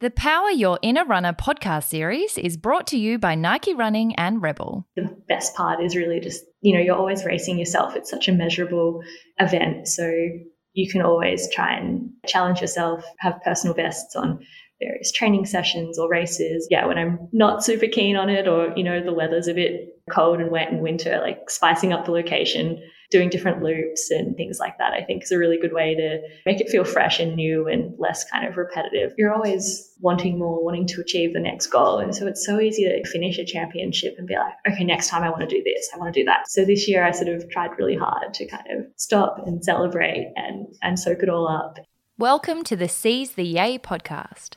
The Power Your Inner Runner podcast series is brought to you by Nike Running and Rebel. The best part is really just, you know, you're always racing yourself. It's such a measurable event. So you can always try and challenge yourself, have personal bests on various training sessions or races. Yeah, when I'm not super keen on it or, you know, the weather's a bit cold and wet in winter, like spicing up the location doing different loops and things like that, I think is a really good way to make it feel fresh and new and less kind of repetitive. You're always wanting more, wanting to achieve the next goal. And so it's so easy to finish a championship and be like, okay, next time I want to do this, I want to do that. So this year I sort of tried really hard to kind of stop and celebrate and, and soak it all up. Welcome to the Seize the Yay podcast.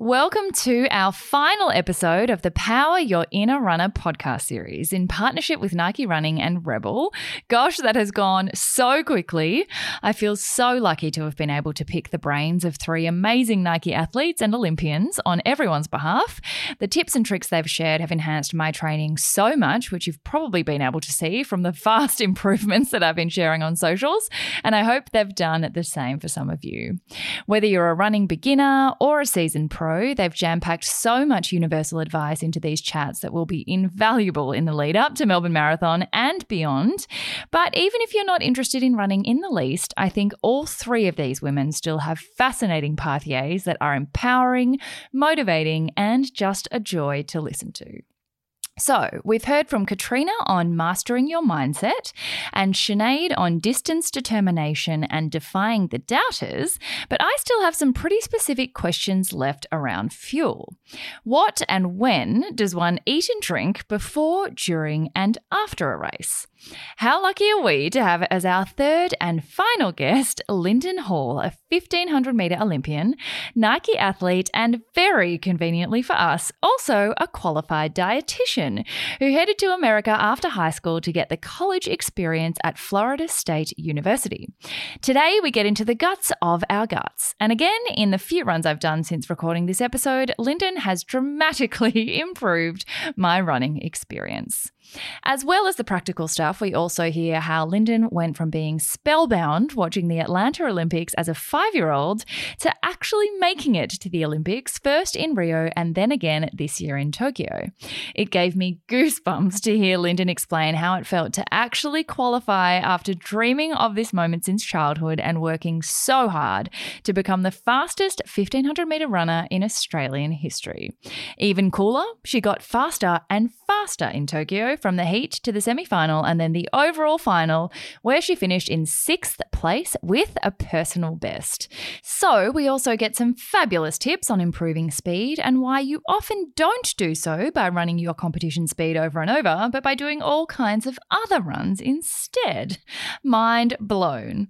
Welcome to our final episode of the Power Your Inner Runner podcast series in partnership with Nike Running and Rebel. Gosh, that has gone so quickly. I feel so lucky to have been able to pick the brains of three amazing Nike athletes and Olympians on everyone's behalf. The tips and tricks they've shared have enhanced my training so much, which you've probably been able to see from the fast improvements that I've been sharing on socials. And I hope they've done the same for some of you. Whether you're a running beginner or a seasoned pro, Pro, they've jam packed so much universal advice into these chats that will be invaluable in the lead up to Melbourne Marathon and beyond. But even if you're not interested in running in the least, I think all three of these women still have fascinating pathways that are empowering, motivating, and just a joy to listen to. So, we've heard from Katrina on mastering your mindset and Sinead on distance determination and defying the doubters, but I still have some pretty specific questions left around fuel. What and when does one eat and drink before, during, and after a race? How lucky are we to have as our third and final guest Linden Hall, a 1500 metre Olympian, Nike athlete, and very conveniently for us, also a qualified dietitian who headed to America after high school to get the college experience at Florida State University. Today, we get into the guts of our guts. And again, in the few runs I've done since recording this episode, Linden has dramatically improved my running experience. As well as the practical stuff, we also hear how Linden went from being spellbound watching the Atlanta Olympics as a five year old to actually making it to the Olympics, first in Rio and then again this year in Tokyo. It gave me goosebumps to hear Linden explain how it felt to actually qualify after dreaming of this moment since childhood and working so hard to become the fastest 1500 metre runner in Australian history. Even cooler, she got faster and faster in Tokyo from the heat to the semi final and then the overall final, where she finished in sixth place with a personal best. So, we also get some fabulous tips on improving speed and why you often don't do so by running your competition speed over and over, but by doing all kinds of other runs instead. Mind blown.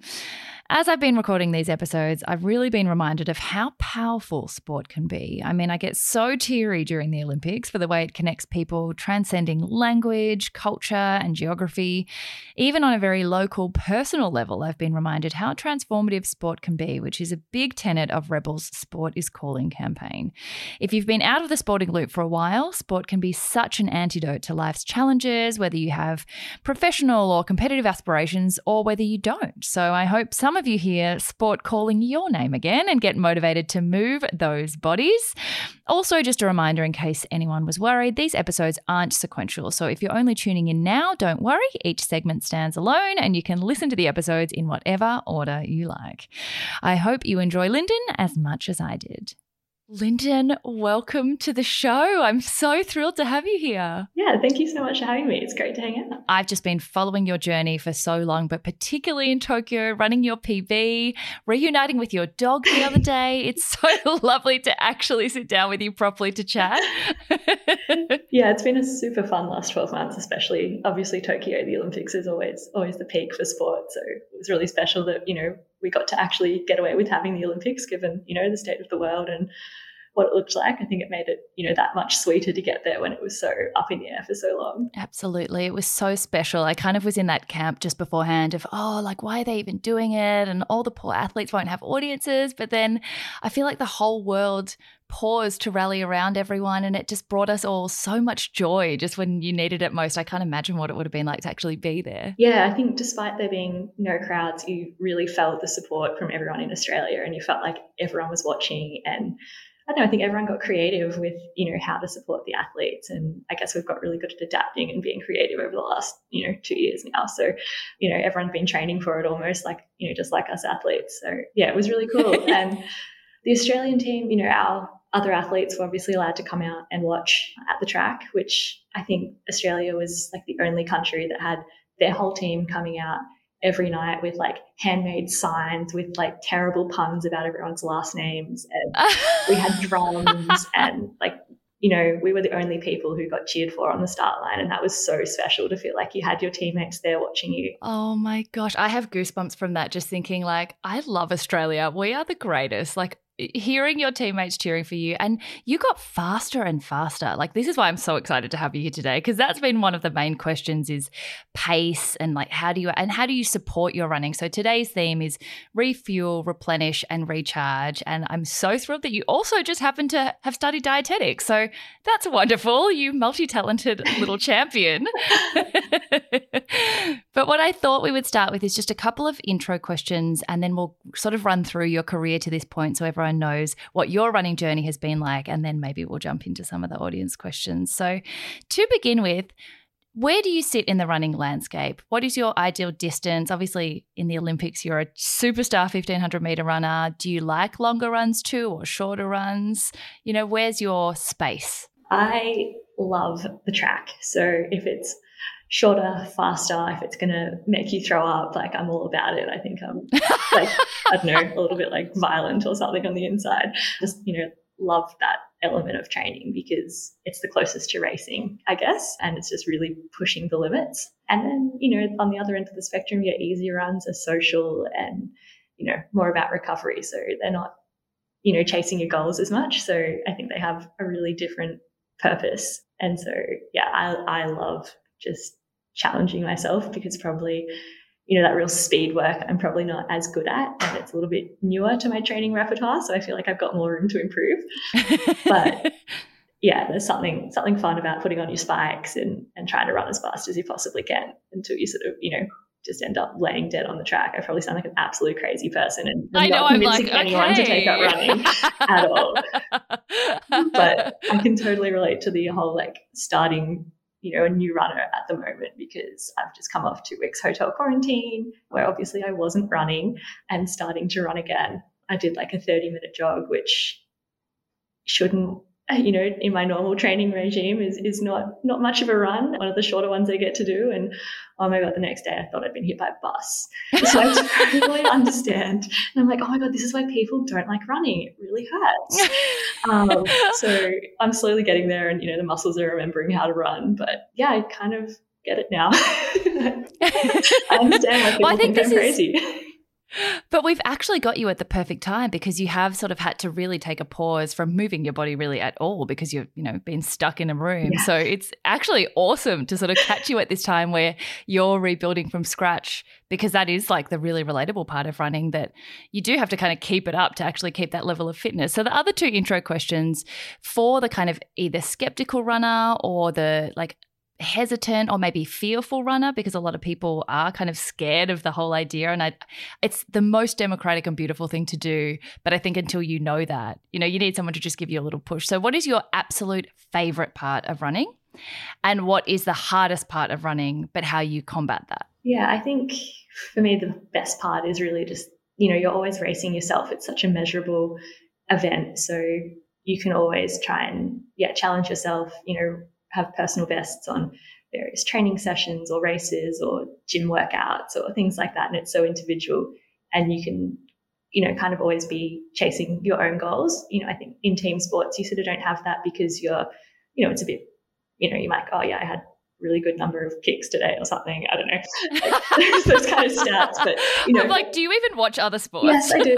As I've been recording these episodes, I've really been reminded of how powerful sport can be. I mean, I get so teary during the Olympics for the way it connects people, transcending language, culture, and geography. Even on a very local, personal level, I've been reminded how transformative sport can be, which is a big tenet of Rebel's Sport is Calling campaign. If you've been out of the sporting loop for a while, sport can be such an antidote to life's challenges, whether you have professional or competitive aspirations or whether you don't. So I hope some of you hear sport calling your name again and get motivated to move those bodies. Also, just a reminder in case anyone was worried, these episodes aren't sequential. So if you're only tuning in now, don't worry. Each segment stands alone and you can listen to the episodes in whatever order you like. I hope you enjoy Linden as much as I did. Linden, welcome to the show. I'm so thrilled to have you here. Yeah, thank you so much for having me. It's great to hang out. I've just been following your journey for so long, but particularly in Tokyo, running your PB, reuniting with your dog the other day. It's so lovely to actually sit down with you properly to chat. yeah, it's been a super fun last 12 months, especially obviously Tokyo, the Olympics is always always the peak for sport. So it was really special that, you know, we got to actually get away with having the Olympics given, you know, the state of the world and what it looked like. I think it made it, you know, that much sweeter to get there when it was so up in the air for so long. Absolutely. It was so special. I kind of was in that camp just beforehand of, oh, like, why are they even doing it? And all the poor athletes won't have audiences. But then I feel like the whole world paused to rally around everyone and it just brought us all so much joy just when you needed it most. I can't imagine what it would have been like to actually be there. Yeah, I think despite there being no crowds, you really felt the support from everyone in Australia and you felt like everyone was watching and I don't know, I think everyone got creative with, you know, how to support the athletes. And I guess we've got really good at adapting and being creative over the last, you know, two years now. So, you know, everyone's been training for it almost like, you know, just like us athletes. So yeah, it was really cool. and the Australian team, you know, our other athletes were obviously allowed to come out and watch at the track, which I think Australia was like the only country that had their whole team coming out every night with like handmade signs with like terrible puns about everyone's last names. And we had drums and like, you know, we were the only people who got cheered for on the start line. And that was so special to feel like you had your teammates there watching you. Oh my gosh. I have goosebumps from that, just thinking like, I love Australia. We are the greatest. Like, hearing your teammates cheering for you and you got faster and faster. Like this is why i'm so excited to have you here today because that's been one of the main questions is pace and like how do you and how do you support your running? So today's theme is refuel replenish and recharge and i'm so thrilled that you also just happen to have studied dietetics. So that's wonderful you multi-talented little champion but what i thought we would start with is just a couple of intro questions and then we'll sort of run through your career to this point so everyone knows what your running journey has been like. And then maybe we'll jump into some of the audience questions. So, to begin with, where do you sit in the running landscape? What is your ideal distance? Obviously, in the Olympics, you're a superstar 1500 meter runner. Do you like longer runs too or shorter runs? You know, where's your space? I love the track. So if it's shorter, faster, if it's going to make you throw up, like I'm all about it. I think I'm like, I don't know, a little bit like violent or something on the inside. Just, you know, love that element of training because it's the closest to racing, I guess. And it's just really pushing the limits. And then, you know, on the other end of the spectrum, your easy runs are social and, you know, more about recovery. So they're not, you know, chasing your goals as much. So I think they have a really different purpose. And so, yeah, I, I love just challenging myself because probably you know that real speed work I'm probably not as good at and it's a little bit newer to my training repertoire so I feel like I've got more room to improve but yeah there's something something fun about putting on your spikes and and trying to run as fast as you possibly can until you sort of you know just end up laying dead on the track. I probably sound like an absolute crazy person and I'm I know, not convincing I'm like, anyone okay. to take up running at all. but I can totally relate to the whole like starting you know, a new runner at the moment because I've just come off two weeks hotel quarantine where obviously I wasn't running and starting to run again. I did like a 30 minute jog, which shouldn't you know, in my normal training regime is is not not much of a run. One of the shorter ones I get to do. And oh my god, the next day I thought I'd been hit by a bus. So I totally understand. And I'm like, oh my god, this is why people don't like running. It really hurts. Um, so I'm slowly getting there, and you know, the muscles are remembering how to run. But yeah, I kind of get it now. I understand why people well, I think, think I'm crazy. But we've actually got you at the perfect time because you have sort of had to really take a pause from moving your body really at all because you've, you know, been stuck in a room. Yeah. So it's actually awesome to sort of catch you at this time where you're rebuilding from scratch because that is like the really relatable part of running that you do have to kind of keep it up to actually keep that level of fitness. So the other two intro questions for the kind of either skeptical runner or the like hesitant or maybe fearful runner because a lot of people are kind of scared of the whole idea. And I it's the most democratic and beautiful thing to do. But I think until you know that you know you need someone to just give you a little push. So what is your absolute favorite part of running? And what is the hardest part of running but how you combat that? Yeah I think for me the best part is really just you know you're always racing yourself. It's such a measurable event. So you can always try and yeah challenge yourself you know have personal bests on various training sessions or races or gym workouts or things like that and it's so individual and you can you know kind of always be chasing your own goals you know i think in team sports you sort of don't have that because you're you know it's a bit you know you're like, oh yeah i had really good number of kicks today or something. I don't know. Like, those kind of stats. But you know, I'm like, do you even watch other sports? Yes, I do.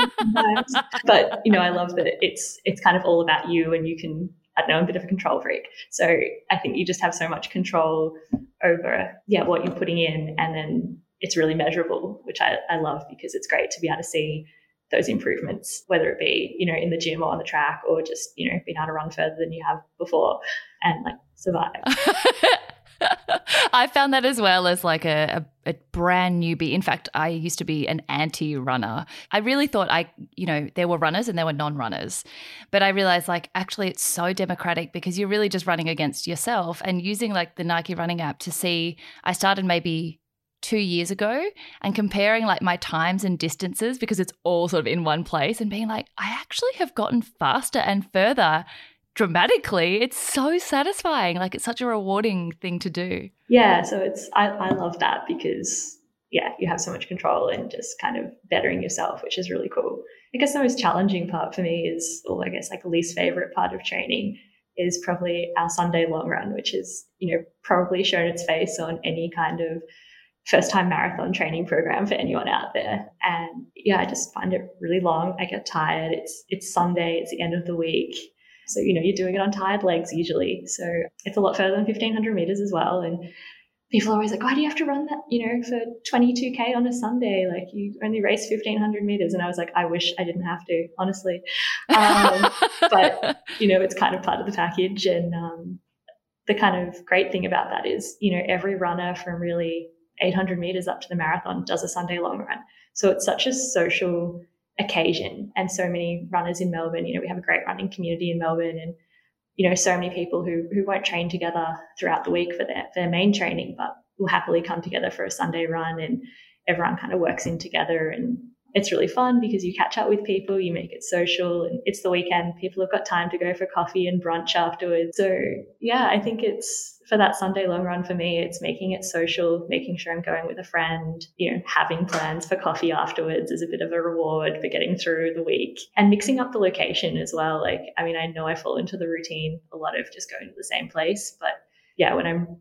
but you know, I love that it's it's kind of all about you, and you can. Don't know, I'm a bit of a control freak. So I think you just have so much control over yeah what you're putting in, and then it's really measurable, which I, I love because it's great to be able to see those improvements, whether it be, you know, in the gym or on the track or just, you know, being able to run further than you have before and like survive. I found that as well as like a, a, a, brand newbie. In fact, I used to be an anti runner. I really thought I, you know, there were runners and there were non runners. But I realized like actually it's so democratic because you're really just running against yourself and using like the Nike running app to see. I started maybe two years ago and comparing like my times and distances because it's all sort of in one place and being like, I actually have gotten faster and further dramatically. It's so satisfying. Like it's such a rewarding thing to do. Yeah. So it's, I, I love that because, yeah, you have so much control and just kind of bettering yourself, which is really cool. I guess the most challenging part for me is, or I guess like least favorite part of training is probably our Sunday long run, which is, you know, probably shown its face on any kind of first time marathon training program for anyone out there. And yeah, I just find it really long. I get tired. It's it's Sunday, it's the end of the week. So, you know, you're doing it on tired legs usually. So it's a lot further than 1500 meters as well. And people are always like, why do you have to run that, you know, for 22K on a Sunday? Like you only race 1500 meters. And I was like, I wish I didn't have to, honestly. Um, but, you know, it's kind of part of the package. And um, the kind of great thing about that is, you know, every runner from really 800 meters up to the marathon does a Sunday long run. So it's such a social occasion. And so many runners in Melbourne, you know, we have a great running community in Melbourne and, you know, so many people who, who won't train together throughout the week for their, their main training, but will happily come together for a Sunday run and everyone kind of works in together and it's really fun because you catch up with people, you make it social, and it's the weekend. People have got time to go for coffee and brunch afterwards. So, yeah, I think it's for that Sunday long run for me, it's making it social, making sure I'm going with a friend, you know, having plans for coffee afterwards is a bit of a reward for getting through the week and mixing up the location as well. Like, I mean, I know I fall into the routine a lot of just going to the same place, but yeah, when I'm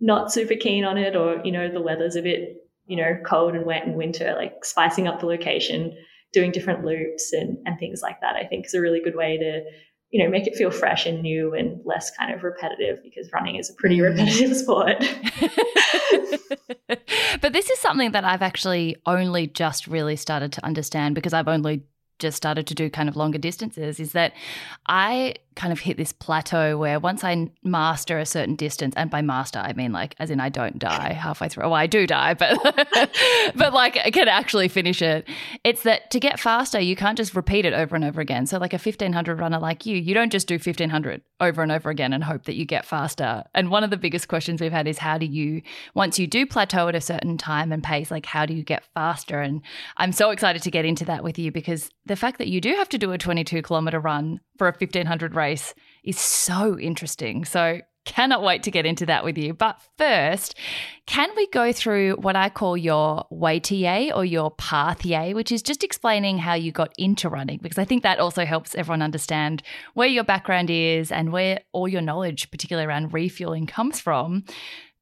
not super keen on it or, you know, the weather's a bit you know, cold and wet in winter, like spicing up the location, doing different loops and, and things like that, I think is a really good way to, you know, make it feel fresh and new and less kind of repetitive because running is a pretty mm. repetitive sport. but this is something that I've actually only just really started to understand because I've only just started to do kind of longer distances is that I kind of hit this plateau where once I master a certain distance, and by master I mean like as in I don't die halfway through. Well, I do die, but but like I can actually finish it. It's that to get faster, you can't just repeat it over and over again. So like a fifteen hundred runner like you, you don't just do fifteen hundred over and over again and hope that you get faster. And one of the biggest questions we've had is how do you once you do plateau at a certain time and pace, like how do you get faster? And I'm so excited to get into that with you because the fact that you do have to do a twenty two kilometer run for a 1500 race is so interesting. So, cannot wait to get into that with you. But first, can we go through what I call your way to yay or your path yay, which is just explaining how you got into running? Because I think that also helps everyone understand where your background is and where all your knowledge, particularly around refueling, comes from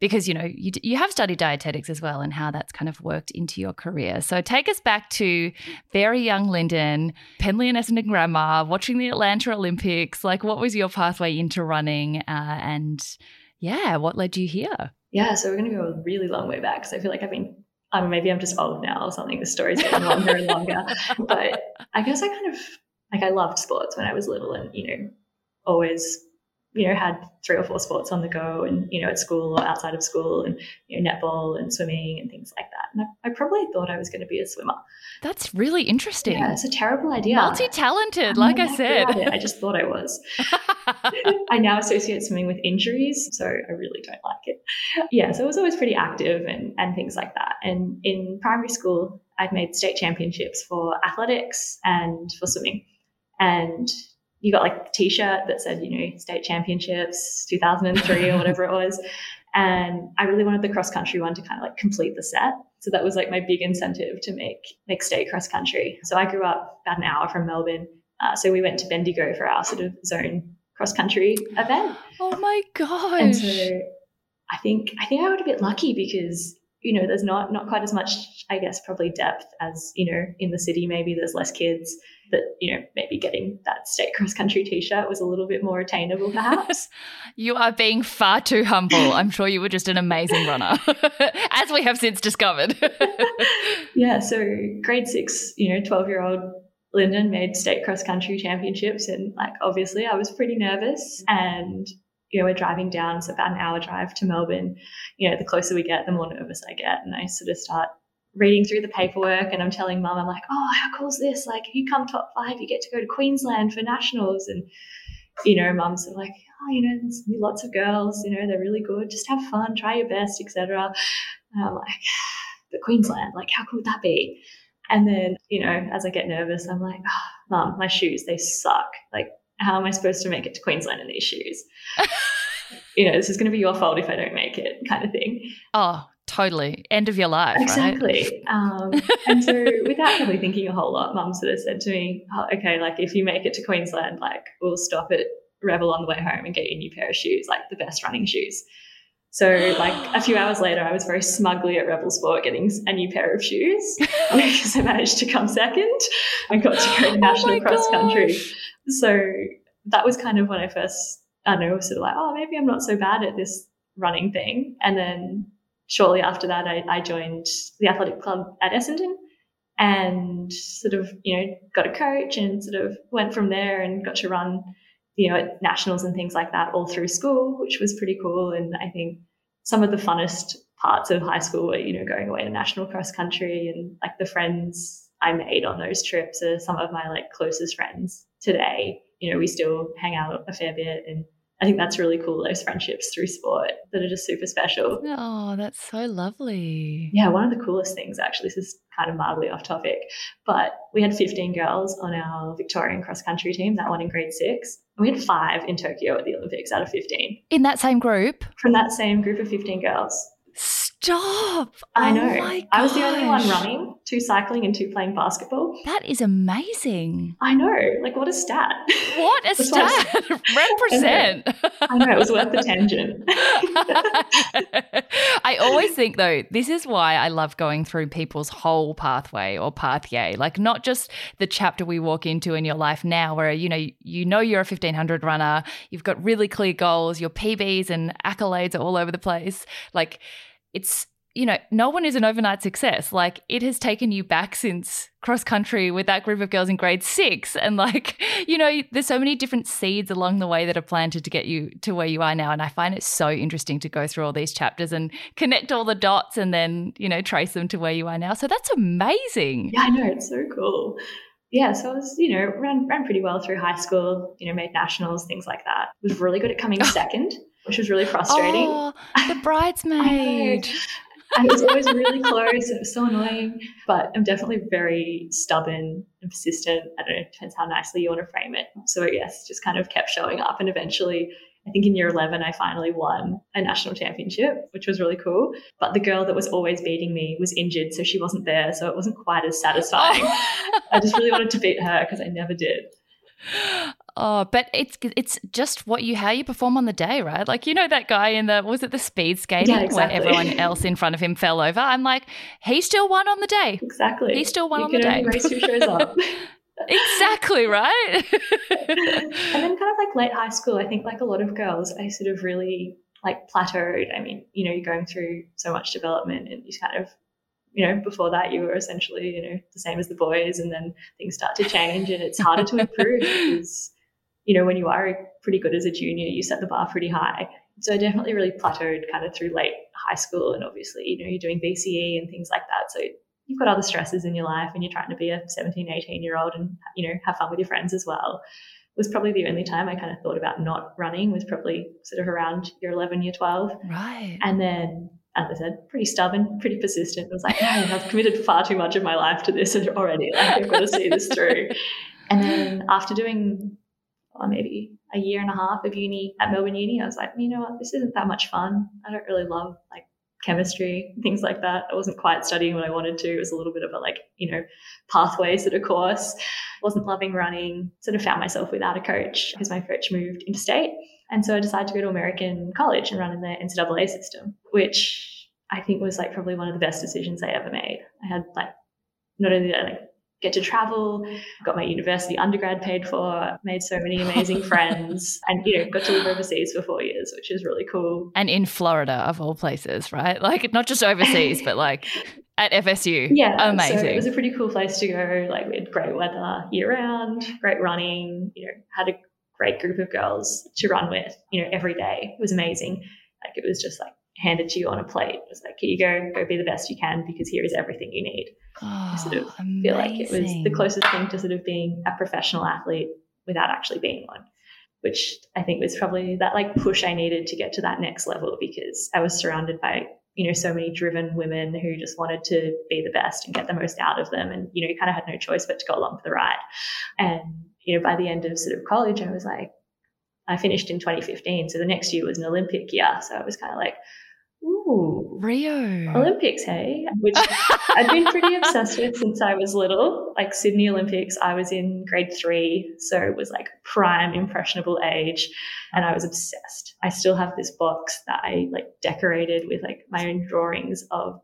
because you know you, you have studied dietetics as well and how that's kind of worked into your career so take us back to very young linden penleigh and essendon grammar watching the atlanta olympics like what was your pathway into running uh, and yeah what led you here yeah so we're going to go a really long way back because i feel like i've been I mean, maybe I'm just old now or something. The story's getting longer and longer. But I guess I kind of like I loved sports when I was little, and you know, always you know, had three or four sports on the go and, you know, at school or outside of school and, you know, netball and swimming and things like that. And I, I probably thought I was going to be a swimmer. That's really interesting. Yeah, it's a terrible idea. Multi talented, like I said. I just thought I was. I now associate swimming with injuries, so I really don't like it. Yeah, so I was always pretty active and, and things like that. And in primary school, I'd made state championships for athletics and for swimming. And you got like a t-shirt that said, you know, state championships 2003 or whatever it was. And I really wanted the cross country one to kind of like complete the set. So that was like my big incentive to make make state cross country. So I grew up about an hour from Melbourne. Uh, so we went to Bendigo for our sort of zone cross country event. Oh my gosh. And so I think I think I got a bit lucky because you know there's not not quite as much I guess probably depth as you know in the city. Maybe there's less kids that you know maybe getting that state cross country t-shirt was a little bit more attainable perhaps. You are being far too humble. I'm sure you were just an amazing runner as we have since discovered. Yeah so grade 6 you know 12 year old Linden made state cross country championships and like obviously I was pretty nervous and you know, we're driving down, it's about an hour drive to Melbourne. You know, the closer we get, the more nervous I get. And I sort of start reading through the paperwork and I'm telling mum, I'm like, oh, how cool is this? Like, if you come top five, you get to go to Queensland for nationals. And, you know, mum's like, oh, you know, there's lots of girls, you know, they're really good. Just have fun, try your best, etc. And I'm like, but Queensland, like, how cool would that be? And then, you know, as I get nervous, I'm like, oh, mum, my shoes, they suck. Like, how am I supposed to make it to Queensland in these shoes? you know, this is going to be your fault if I don't make it, kind of thing. Oh, totally. End of your life. Exactly. Right? Um, and so, without probably thinking a whole lot, mum sort of said to me, oh, okay, like if you make it to Queensland, like we'll stop at Rebel on the way home and get you a new pair of shoes, like the best running shoes. So, like a few hours later, I was very smugly at Rebel Sport getting a new pair of shoes because I managed to come second. and got to go to oh national oh cross country. So that was kind of when I first, I know, sort of like, oh, maybe I'm not so bad at this running thing. And then shortly after that, I, I joined the athletic club at Essendon and sort of, you know, got a coach and sort of went from there and got to run, you know, at nationals and things like that all through school, which was pretty cool. And I think some of the funnest parts of high school were, you know, going away to national cross country and like the friends I made on those trips are some of my like closest friends today. You know, we still hang out a fair bit and I think that's really cool, those friendships through sport that are just super special. Oh, that's so lovely. Yeah, one of the coolest things, actually, this is kind of mildly off topic, but we had 15 girls on our Victorian cross country team, that one in grade six. We had five in Tokyo at the Olympics out of 15. In that same group? From that same group of 15 girls. Stop. I oh know. I was the only one running, two cycling and two playing basketball. That is amazing. I know. Like, what a stat. What a stat. Represent. I know. It was worth the tangent. I always think, though, this is why I love going through people's whole pathway or pathway. Like, not just the chapter we walk into in your life now, where, you know, you know you're a 1500 runner, you've got really clear goals, your PBs and accolades are all over the place. Like, it's you know, no one is an overnight success. Like it has taken you back since cross country with that group of girls in grade six. And like, you know, there's so many different seeds along the way that are planted to get you to where you are now. And I find it so interesting to go through all these chapters and connect all the dots and then, you know, trace them to where you are now. So that's amazing. Yeah, I know. It's so cool. Yeah, so I was, you know, ran ran pretty well through high school, you know, made nationals, things like that. Was really good at coming second which was really frustrating. Oh, the bridesmaid. and it was always really close. It was so annoying. But I'm definitely very stubborn and persistent. I don't know, it depends how nicely you want to frame it. So yes, just kind of kept showing up. And eventually, I think in year 11, I finally won a national championship, which was really cool. But the girl that was always beating me was injured, so she wasn't there. So it wasn't quite as satisfying. I just really wanted to beat her because I never did. Oh, but it's it's just what you how you perform on the day, right? Like you know that guy in the was it the speed skating yeah, exactly. where everyone else in front of him fell over. I'm like, he still won on the day. Exactly. He still won you on the day. Race who shows up. exactly right. and then kind of like late high school, I think like a lot of girls, I sort of really like plateaued. I mean, you know, you're going through so much development and you kind of you know, before that you were essentially, you know, the same as the boys and then things start to change and it's harder to improve because you know, when you are pretty good as a junior, you set the bar pretty high. So I definitely really plateaued kind of through late high school. And obviously, you know, you're doing VCE and things like that. So you've got other stresses in your life and you're trying to be a 17, 18 year old and, you know, have fun with your friends as well. It was probably the only time I kind of thought about not running was probably sort of around year 11, year 12. Right. And then, as I said, pretty stubborn, pretty persistent. I was like, I've committed far too much of my life to this already. Like, I've got to see this through. And then after doing well, maybe a year and a half of uni at Melbourne Uni, I was like, you know what, this isn't that much fun. I don't really love like chemistry, things like that. I wasn't quite studying what I wanted to. It was a little bit of a like, you know, pathway sort of course. Wasn't loving running. Sort of found myself without a coach because my coach moved interstate. And so I decided to go to American college and run in the NCAA system, which I think was like probably one of the best decisions I ever made. I had like not only did I like get to travel, got my university undergrad paid for, made so many amazing friends, and you know, got to live overseas for four years, which is really cool. And in Florida, of all places, right? Like not just overseas, but like at FSU. Yeah, amazing. So it was a pretty cool place to go. Like we had great weather year round, great running. You know, had a great group of girls to run with. You know, every day it was amazing. Like it was just like handed to you on a plate. It was like, here you go, go be the best you can because here is everything you need. Oh, I sort of amazing. feel like it was the closest thing to sort of being a professional athlete without actually being one, which I think was probably that like push I needed to get to that next level because I was surrounded by, you know, so many driven women who just wanted to be the best and get the most out of them. And, you know, you kind of had no choice but to go along for the ride. And, you know, by the end of sort of college, I was like, I finished in 2015. So the next year was an Olympic year. So I was kind of like, ooh, Rio. Olympics, hey? Which I've been pretty obsessed with since I was little. Like Sydney Olympics, I was in grade three. So it was like prime impressionable age. And I was obsessed. I still have this box that I like decorated with like my own drawings of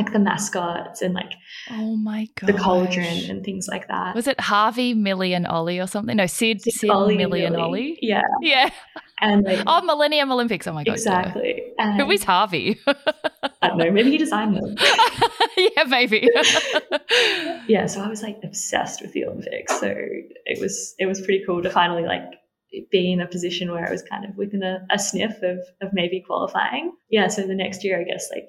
like the mascots and like Oh my god. the cauldron and things like that. Was it Harvey, Millie, and Ollie or something? No, Syd, Syd, Ollie, Millie, and Ollie. Yeah. Yeah. And like, Oh, Millennium Olympics. Oh my god. exactly. And Who is Harvey? I don't know, maybe he designed them. yeah, maybe. yeah, so I was like obsessed with the Olympics. So it was it was pretty cool to finally like be in a position where I was kind of within a, a sniff of of maybe qualifying. Yeah, so the next year I guess like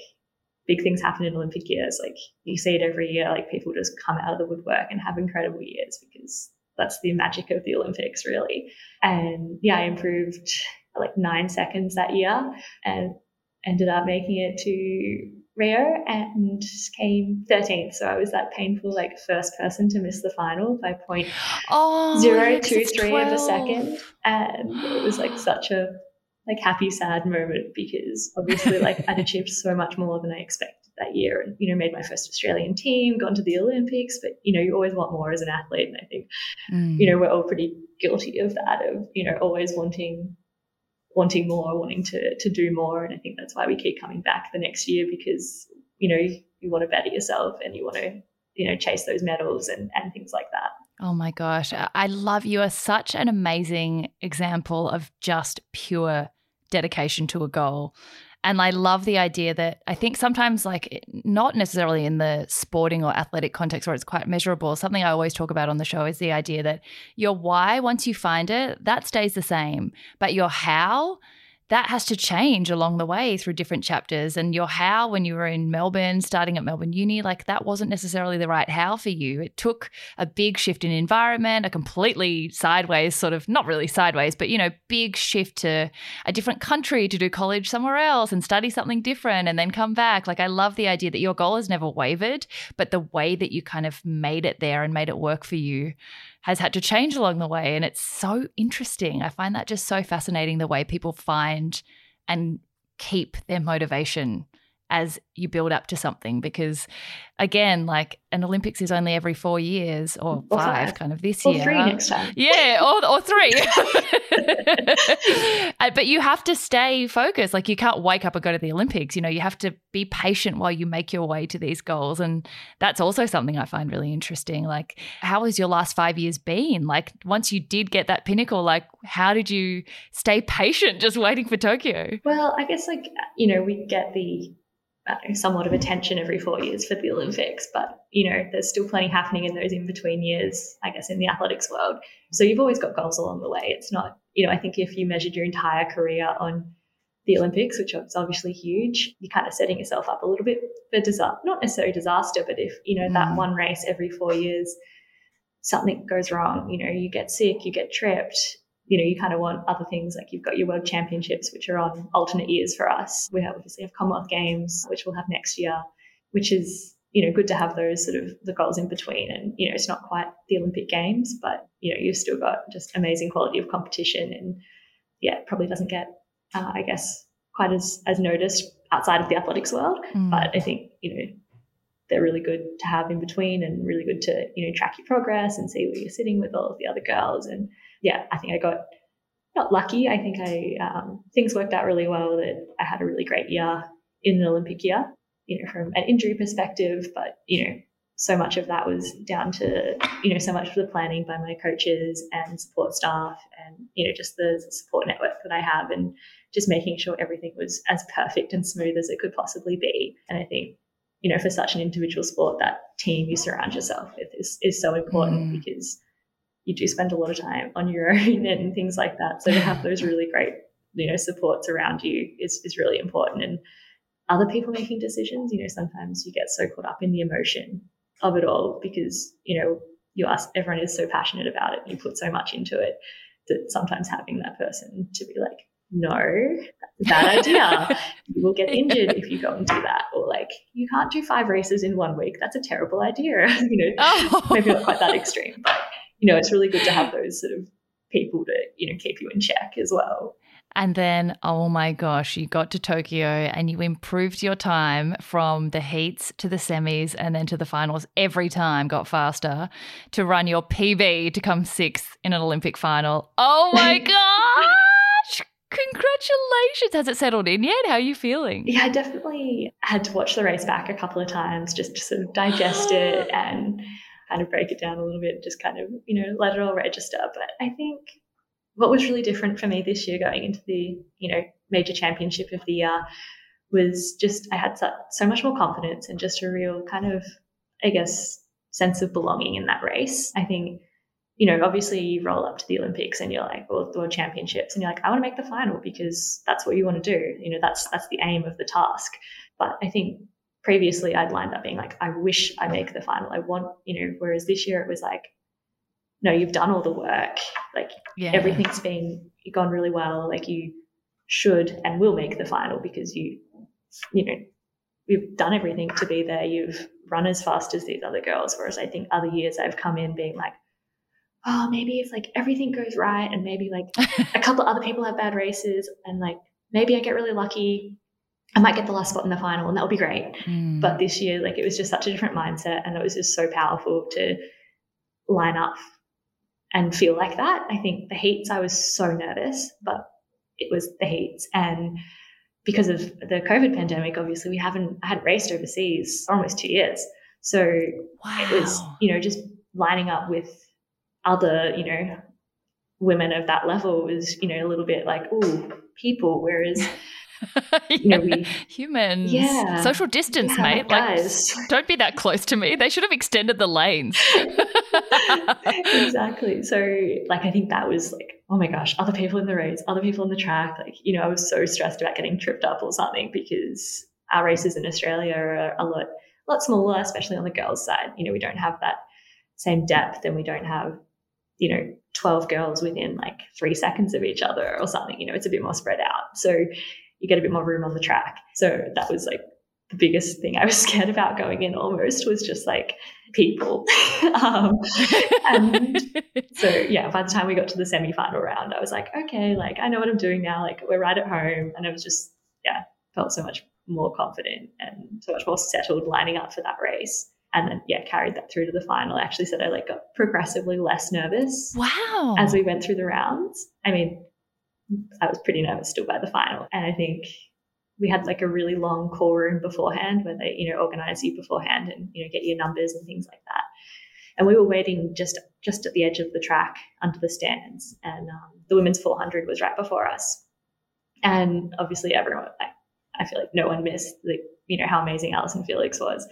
big things happen in Olympic years. Like you see it every year, like people just come out of the woodwork and have incredible years because that's the magic of the Olympics really. And yeah, I improved like nine seconds that year and ended up making it to Rio and came 13th. So I was that painful, like first person to miss the final by point oh, zero two of a second. And it was like such a like happy, sad moment because obviously like I'd achieved so much more than I expected that year and, you know, made my first Australian team, gone to the Olympics, but you know, you always want more as an athlete. And I think Mm. you know, we're all pretty guilty of that, of, you know, always wanting wanting more, wanting to to do more. And I think that's why we keep coming back the next year because, you know, you, you want to better yourself and you want to, you know, chase those medals and, and things like that. Oh my gosh. I I love you are such an amazing example of just pure dedication to a goal. And I love the idea that I think sometimes, like, not necessarily in the sporting or athletic context where it's quite measurable, something I always talk about on the show is the idea that your why, once you find it, that stays the same. But your how, that has to change along the way through different chapters. And your how, when you were in Melbourne, starting at Melbourne Uni, like that wasn't necessarily the right how for you. It took a big shift in environment, a completely sideways sort of, not really sideways, but, you know, big shift to a different country to do college somewhere else and study something different and then come back. Like, I love the idea that your goal has never wavered, but the way that you kind of made it there and made it work for you has had to change along the way. And it's so interesting. I find that just so fascinating the way people find and keep their motivation as you build up to something because again like an olympics is only every four years or, Or five, five. kind of this Or year three next time. yeah, or, or three. Uh, but you have to stay focused. Like you can't wake up and go to the Olympics. You know, you have to be patient while you make your way to these goals. And that's also something I find really interesting. Like, how has your last five years been? Like, once you did get that pinnacle, like, how did you stay patient just waiting for Tokyo? Well, I guess like you know we get the uh, somewhat of attention every four years for the Olympics, but you know there's still plenty happening in those in between years. I guess in the athletics world, so you've always got goals along the way. It's not you know I think if you measured your entire career on the Olympics, which is obviously huge, you're kind of setting yourself up a little bit for disaster. Not necessarily disaster, but if you know Mm. that one race every four years, something goes wrong. You know, you get sick, you get tripped, you know, you kind of want other things like you've got your world championships, which are on alternate years for us. We obviously have Commonwealth Games, which we'll have next year, which is you know, good to have those sort of the goals in between. And, you know, it's not quite the Olympic Games, but, you know, you've still got just amazing quality of competition. And yeah, probably doesn't get, uh, I guess, quite as, as noticed outside of the athletics world. Mm. But I think, you know, they're really good to have in between and really good to, you know, track your progress and see where you're sitting with all of the other girls. And yeah, I think I got not lucky. I think I, um, things worked out really well that I had a really great year in an Olympic year you know, from an injury perspective, but, you know, so much of that was down to, you know, so much of the planning by my coaches and support staff and, you know, just the support network that I have and just making sure everything was as perfect and smooth as it could possibly be. And I think, you know, for such an individual sport, that team you surround yourself with is, is so important mm. because you do spend a lot of time on your own and mm-hmm. things like that. So to have those really great, you know, supports around you is, is really important. And other people making decisions. You know, sometimes you get so caught up in the emotion of it all because, you know, you ask, everyone is so passionate about it. You put so much into it that sometimes having that person to be like, no, that's a bad idea. you will get injured if you go and do that. Or like, you can't do five races in one week. That's a terrible idea. you know, oh. maybe not quite that extreme, but you know, it's really good to have those sort of people to, you know, keep you in check as well. And then, oh my gosh, you got to Tokyo and you improved your time from the heats to the semis and then to the finals every time, got faster to run your PB to come sixth in an Olympic final. Oh my gosh! Congratulations. Has it settled in yet? How are you feeling? Yeah, I definitely had to watch the race back a couple of times just to sort of digest it and kind of break it down a little bit, just kind of, you know, let it all register. But I think what was really different for me this year going into the you know major championship of the year was just I had so, so much more confidence and just a real kind of I guess sense of belonging in that race. I think you know obviously you roll up to the Olympics and you're like or the World Championships and you're like I want to make the final because that's what you want to do. You know that's that's the aim of the task. But I think previously I'd lined up being like I wish I make the final. I want you know whereas this year it was like no, you've done all the work. Like yeah. everything's been gone really well. Like you should and will make the final because you, you know, you've done everything to be there. You've run as fast as these other girls. Whereas I think other years I've come in being like, oh, maybe if like everything goes right and maybe like a couple other people have bad races and like maybe I get really lucky. I might get the last spot in the final and that would be great. Mm. But this year, like it was just such a different mindset and it was just so powerful to line up and feel like that. I think the heats, I was so nervous, but it was the heats. And because of the COVID pandemic, obviously we haven't, I hadn't raced overseas for almost two years. So wow. it was, you know, just lining up with other, you know, women of that level was, you know, a little bit like, oh, people. Whereas you know, we, humans. Yeah. Social distance, yeah, mate. Like, don't be that close to me. They should have extended the lanes. exactly. So, like, I think that was like, oh my gosh, other people in the race, other people on the track. Like, you know, I was so stressed about getting tripped up or something because our races in Australia are a lot, a lot smaller, especially on the girls' side. You know, we don't have that same depth and we don't have, you know, 12 girls within like three seconds of each other or something. You know, it's a bit more spread out. So you get a bit more room on the track. So that was like the biggest thing I was scared about going in almost was just like people. um, and so, yeah, by the time we got to the semi final round, I was like, okay, like I know what I'm doing now. Like we're right at home. And I was just, yeah, felt so much more confident and so much more settled lining up for that race. And then, yeah, carried that through to the final. I actually said I like got progressively less nervous. Wow. As we went through the rounds. I mean, I was pretty nervous still by the final. And I think we had like a really long call room beforehand where they, you know, organize you beforehand and, you know, get your numbers and things like that. And we were waiting just just at the edge of the track under the stands. And um, the women's 400 was right before us. And obviously everyone, I, I feel like no one missed the, you know, how amazing Allyson Felix was.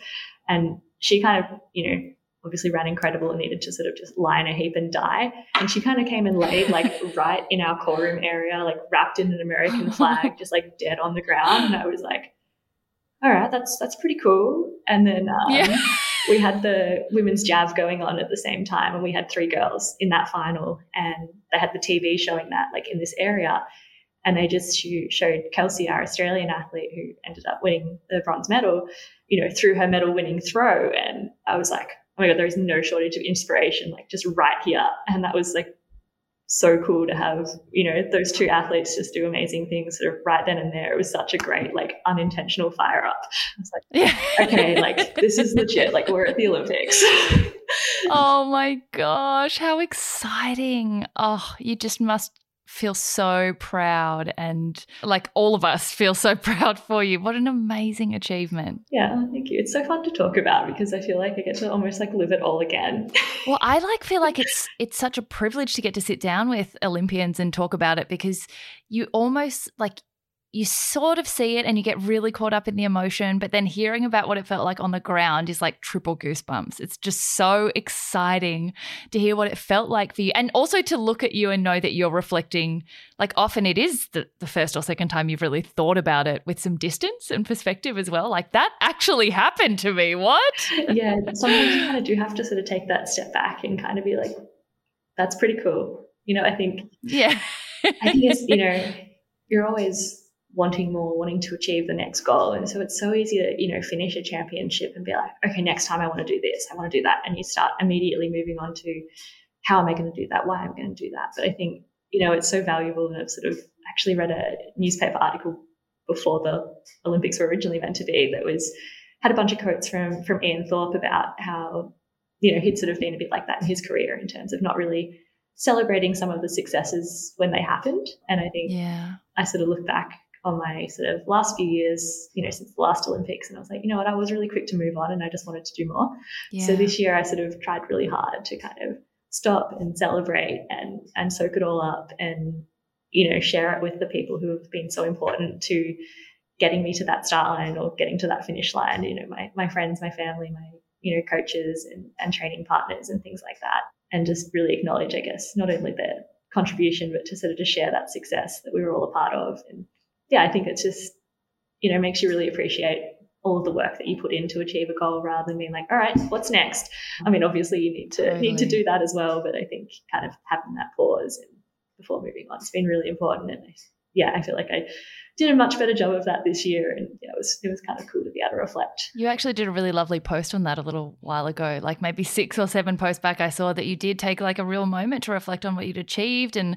And she kind of, you know, obviously ran incredible and needed to sort of just lie in a heap and die. And she kind of came and laid like right in our call room area, like wrapped in an American flag, just like dead on the ground. And I was like, all right, that's that's pretty cool. And then um, yeah. we had the women's jav going on at the same time, and we had three girls in that final, and they had the TV showing that like in this area. and they just showed Kelsey, our Australian athlete who ended up winning the bronze medal, you know, through her medal winning throw. And I was like, oh my God, there is no shortage of inspiration, like just right here. And that was like so cool to have, you know, those two athletes just do amazing things sort of right then and there. It was such a great, like, unintentional fire up. I was like, yeah. okay, like, this is legit. Like, we're at the Olympics. oh my gosh, how exciting. Oh, you just must feel so proud and like all of us feel so proud for you. What an amazing achievement. Yeah, thank you. It's so fun to talk about because I feel like I get to almost like live it all again. well, I like feel like it's it's such a privilege to get to sit down with Olympians and talk about it because you almost like you sort of see it and you get really caught up in the emotion, but then hearing about what it felt like on the ground is like triple goosebumps. It's just so exciting to hear what it felt like for you. And also to look at you and know that you're reflecting, like often it is the, the first or second time you've really thought about it with some distance and perspective as well. Like that actually happened to me. What? Yeah. Sometimes you kind of do have to sort of take that step back and kind of be like, that's pretty cool. You know, I think. Yeah. I think it's, you know, you're always wanting more, wanting to achieve the next goal. And so it's so easy to, you know, finish a championship and be like, okay, next time I want to do this, I want to do that. And you start immediately moving on to how am I going to do that? Why am I going to do that? But I think, you know, it's so valuable. And I've sort of actually read a newspaper article before the Olympics were originally meant to be that was had a bunch of quotes from from Ian Thorpe about how, you know, he'd sort of been a bit like that in his career in terms of not really celebrating some of the successes when they happened. And I think yeah. I sort of look back on my sort of last few years, you know, since the last Olympics. And I was like, you know what, I was really quick to move on and I just wanted to do more. Yeah. So this year I sort of tried really hard to kind of stop and celebrate and and soak it all up and, you know, share it with the people who have been so important to getting me to that start line or getting to that finish line. You know, my my friends, my family, my, you know, coaches and, and training partners and things like that. And just really acknowledge, I guess, not only their contribution, but to sort of just share that success that we were all a part of and yeah, I think it's just, you know, makes you really appreciate all of the work that you put in to achieve a goal rather than being like, all right, what's next? I mean, obviously you need to totally. need to do that as well, but I think kind of having that pause and before moving on has been really important. And I, yeah, I feel like I did a much better job of that this year, and yeah, it was it was kind of cool to be able to reflect. You actually did a really lovely post on that a little while ago, like maybe six or seven posts back. I saw that you did take like a real moment to reflect on what you'd achieved and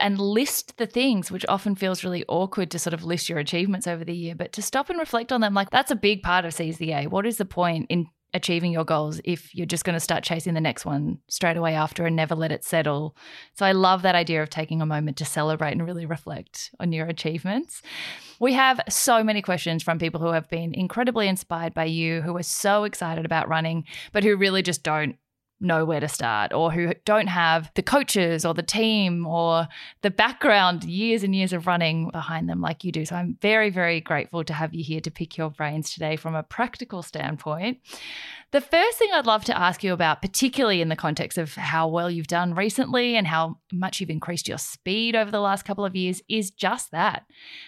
and list the things, which often feels really awkward to sort of list your achievements over the year, but to stop and reflect on them, like that's a big part of Seize the Yay. What is the point in achieving your goals if you're just going to start chasing the next one straight away after and never let it settle. So I love that idea of taking a moment to celebrate and really reflect on your achievements. We have so many questions from people who have been incredibly inspired by you, who are so excited about running, but who really just don't know where to start or who don't have the coaches or the team or the background years and years of running behind them like you do. So I'm very, very grateful to have you here to pick your brains today from a practical standpoint. The first thing I'd love to ask you about, particularly in the context of how well you've done recently and how much you've increased your speed over the last couple of years, is just that.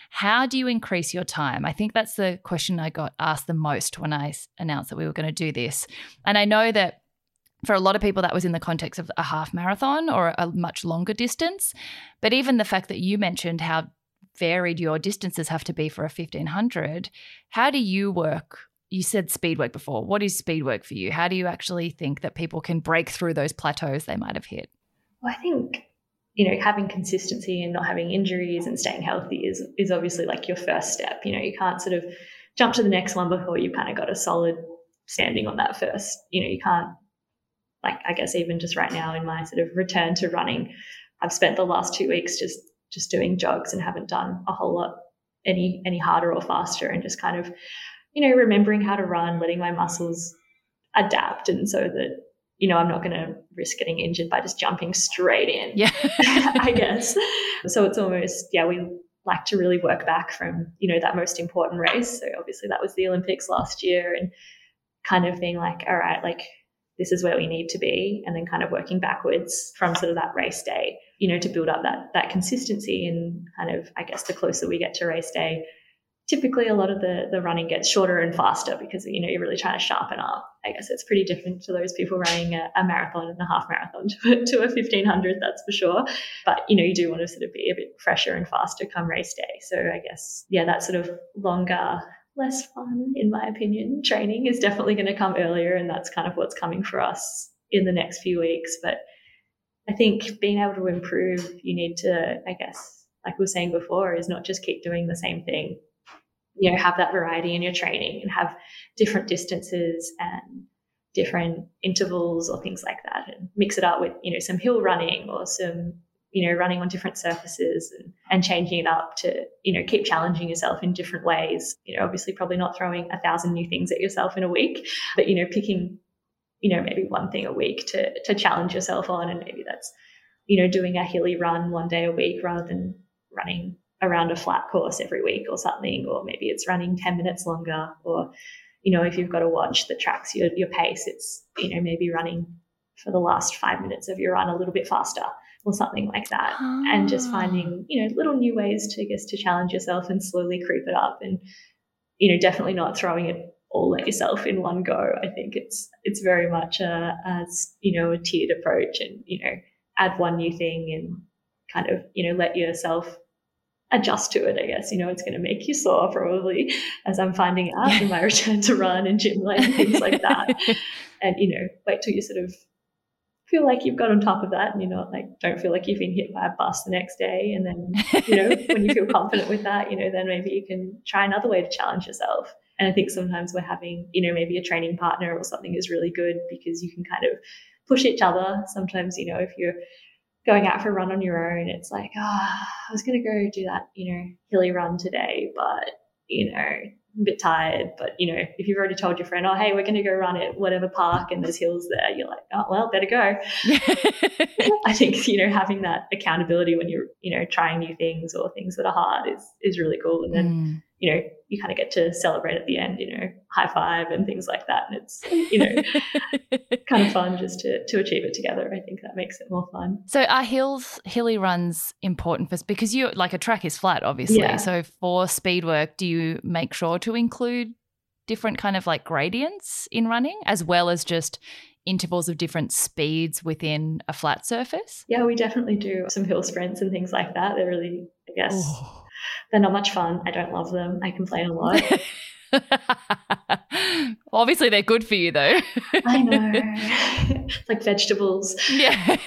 How do you increase your time? I think that's the question I got asked the most when I announced that we were going to do this. And I know that for a lot of people, that was in the context of a half marathon or a much longer distance. But even the fact that you mentioned how varied your distances have to be for a 1500, how do you work? You said speed work before. What is speed work for you? How do you actually think that people can break through those plateaus they might have hit? Well, I think you know having consistency and not having injuries and staying healthy is is obviously like your first step. You know, you can't sort of jump to the next one before you've kind of got a solid standing on that first. You know, you can't like I guess even just right now in my sort of return to running, I've spent the last two weeks just just doing jogs and haven't done a whole lot any any harder or faster and just kind of you know remembering how to run, letting my muscles adapt, and so that you know I'm not going to risk getting injured by just jumping straight in. Yeah, I guess. So it's almost yeah we like to really work back from you know that most important race. So obviously that was the Olympics last year and kind of being like all right like this is where we need to be and then kind of working backwards from sort of that race day you know to build up that that consistency and kind of i guess the closer we get to race day typically a lot of the, the running gets shorter and faster because, you know, you're really trying to sharpen up. I guess it's pretty different to those people running a, a marathon and a half marathon to, to a 1500, that's for sure. But, you know, you do want to sort of be a bit fresher and faster come race day. So I guess, yeah, that sort of longer, less fun, in my opinion, training is definitely going to come earlier. And that's kind of what's coming for us in the next few weeks. But I think being able to improve, you need to, I guess, like we were saying before, is not just keep doing the same thing you know have that variety in your training and have different distances and different intervals or things like that and mix it up with you know some hill running or some you know running on different surfaces and, and changing it up to you know keep challenging yourself in different ways. You know obviously probably not throwing a thousand new things at yourself in a week but you know picking you know maybe one thing a week to to challenge yourself on. And maybe that's you know doing a hilly run one day a week rather than running around a flat course every week or something, or maybe it's running 10 minutes longer, or, you know, if you've got a watch that tracks your, your pace, it's, you know, maybe running for the last five minutes of your run a little bit faster or something like that. Oh. And just ah. finding, you know, little new ways to, I guess, to challenge yourself and slowly creep it up and, you know, definitely not throwing it all at yourself in one go. I think it's, it's very much a, a you know, a tiered approach and, you know, add one new thing and kind of, you know, let yourself adjust to it, I guess. You know, it's going to make you sore probably, as I'm finding out in my return to run and gym life and things like that. and, you know, wait till you sort of feel like you've got on top of that and you're not like, don't feel like you've been hit by a bus the next day. And then, you know, when you feel confident with that, you know, then maybe you can try another way to challenge yourself. And I think sometimes we're having, you know, maybe a training partner or something is really good because you can kind of push each other. Sometimes, you know, if you're going out for a run on your own, it's like, ah, oh, I was going to go do that, you know, hilly run today, but, you know, a bit tired. But, you know, if you've already told your friend, oh, hey, we're going to go run at whatever park and there's hills there, you're like, oh, well, better go. I think, you know, having that accountability when you're, you know, trying new things or things that are hard is, is really cool. And then, mm you know, you kind of get to celebrate at the end, you know, high five and things like that. And it's, you know, kind of fun just to, to achieve it together. I think that makes it more fun. So are hills, hilly runs important for, because you, like a track is flat, obviously. Yeah. So for speed work, do you make sure to include different kind of like gradients in running as well as just intervals of different speeds within a flat surface? Yeah, we definitely do some hill sprints and things like that. They're really, I guess, Ooh they're not much fun. I don't love them. I complain a lot. Obviously, they're good for you, though. I know. it's like vegetables. Yeah.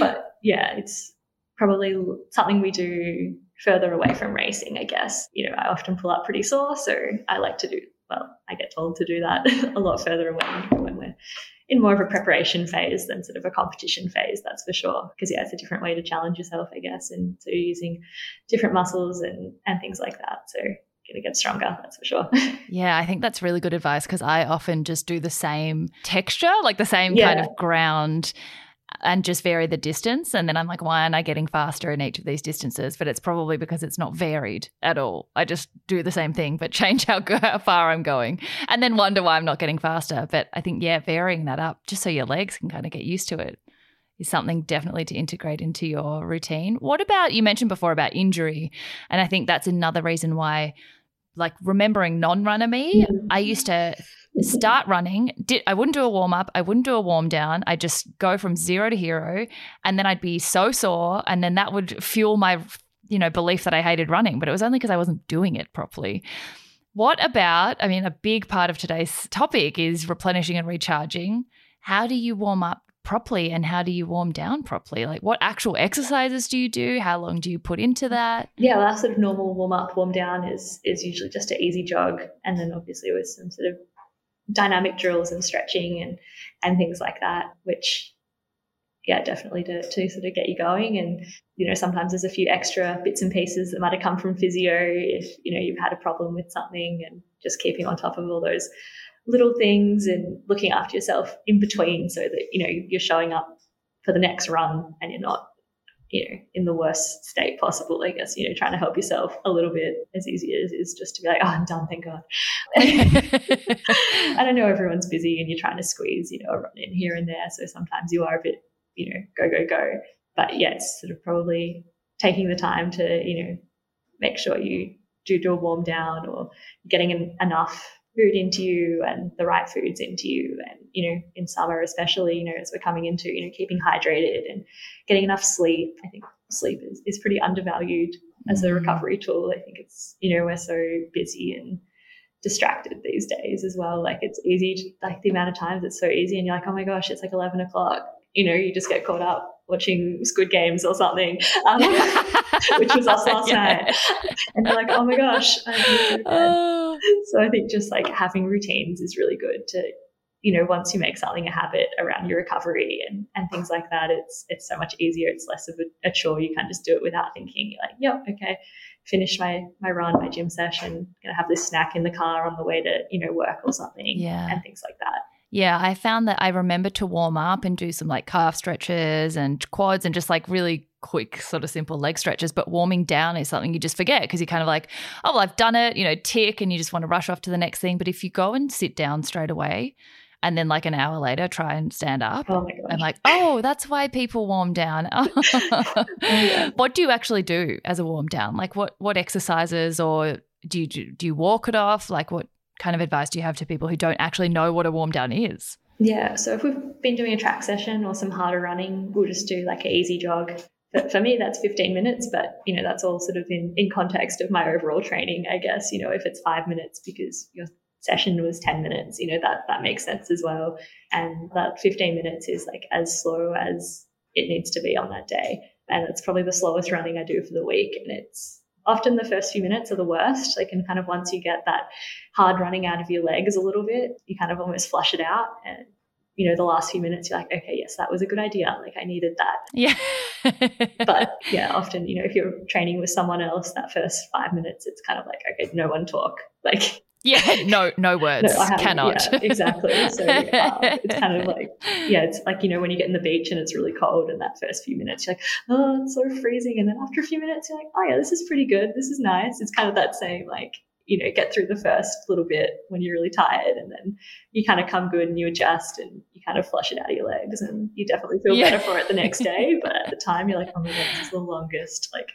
but yeah, it's probably something we do further away from racing, I guess. You know, I often pull up pretty sore, so I like to do, well, I get told to do that a lot further away when we're in more of a preparation phase than sort of a competition phase, that's for sure. Because yeah, it's a different way to challenge yourself, I guess. And so you're using different muscles and and things like that. So going to get stronger, that's for sure. yeah, I think that's really good advice because I often just do the same texture, like the same yeah. kind of ground and just vary the distance. And then I'm like, why aren't I getting faster in each of these distances? But it's probably because it's not varied at all. I just do the same thing, but change how, how far I'm going and then wonder why I'm not getting faster. But I think, yeah, varying that up just so your legs can kind of get used to it is something definitely to integrate into your routine. What about, you mentioned before about injury. And I think that's another reason why, like remembering non runner me, I used to start running. Did I wouldn't do a warm up. I wouldn't do a warm down. I just go from zero to hero, and then I'd be so sore, and then that would fuel my you know belief that I hated running. But it was only because I wasn't doing it properly. What about? I mean, a big part of today's topic is replenishing and recharging. How do you warm up properly and how do you warm down properly? Like what actual exercises do you do? How long do you put into that? Yeah, well, our sort of normal warm up, warm down is is usually just an easy jog and then obviously with some sort of dynamic drills and stretching and and things like that, which yeah, definitely to, to sort of get you going. And, you know, sometimes there's a few extra bits and pieces that might have come from physio if, you know, you've had a problem with something and just keeping on top of all those little things and looking after yourself in between so that, you know, you're showing up for the next run and you're not you know, in the worst state possible, I guess, you know, trying to help yourself a little bit as easy as is just to be like, oh, I'm done, thank God. I don't know everyone's busy and you're trying to squeeze, you know, a run in here and there. So sometimes you are a bit, you know, go, go, go. But yeah, it's sort of probably taking the time to, you know, make sure you do do a warm down or getting enough food into you and the right foods into you and you know in summer especially you know as we're coming into you know keeping hydrated and getting enough sleep i think sleep is, is pretty undervalued as a mm. recovery tool i think it's you know we're so busy and distracted these days as well like it's easy to, like the amount of times it's so easy and you're like oh my gosh it's like 11 o'clock you know you just get caught up watching Squid Games or something, um, which was us last yeah. night. And they're like, oh my gosh. Oh. So I think just like having routines is really good to, you know, once you make something a habit around your recovery and, and things like that, it's it's so much easier. It's less of a, a chore. You can just do it without thinking. You're like, yep, okay, finish my my run, my gym session, gonna have this snack in the car on the way to, you know, work or something. Yeah. And things like that. Yeah, I found that I remember to warm up and do some like calf stretches and quads and just like really quick, sort of simple leg stretches. But warming down is something you just forget because you're kind of like, oh, well, I've done it, you know, tick, and you just want to rush off to the next thing. But if you go and sit down straight away, and then like an hour later try and stand up oh and like oh that's why people warm down yeah. what do you actually do as a warm down like what what exercises or do you do you walk it off like what kind of advice do you have to people who don't actually know what a warm down is? Yeah, so if we've been doing a track session or some harder running, we'll just do like an easy jog. But for me, that's 15 minutes, but you know, that's all sort of in, in context of my overall training, I guess. You know, if it's five minutes because your session was 10 minutes, you know, that that makes sense as well. And that 15 minutes is like as slow as it needs to be on that day. And it's probably the slowest running I do for the week. And it's often the first few minutes are the worst. Like, and kind of once you get that hard running out of your legs a little bit, you kind of almost flush it out. And, you know, the last few minutes, you're like, okay, yes, that was a good idea. Like, I needed that. Yeah. but yeah, often, you know, if you're training with someone else, that first five minutes, it's kind of like, okay, no one talk. Like, yeah, no, no words. No, Cannot. Yeah, exactly. So uh, it's kind of like, yeah, it's like, you know, when you get in the beach and it's really cold and that first few minutes, you're like, oh, it's so freezing. And then after a few minutes, you're like, oh, yeah, this is pretty good. This is nice. It's kind of that same, like, you know, get through the first little bit when you're really tired and then you kind of come good and you adjust and you kind of flush it out of your legs and you definitely feel yeah. better for it the next day. But at the time, you're like, oh my God, this is the longest, like,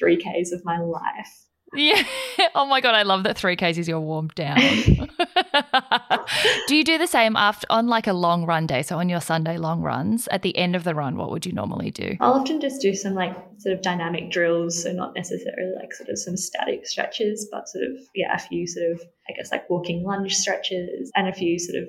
3Ks of my life yeah. Oh my god, I love that 3Ks is your warm down. do you do the same after on like a long run day? So on your Sunday long runs, at the end of the run, what would you normally do? I'll often just do some like sort of dynamic drills, so not necessarily like sort of some static stretches, but sort of yeah, a few sort of I guess like walking lunge stretches and a few sort of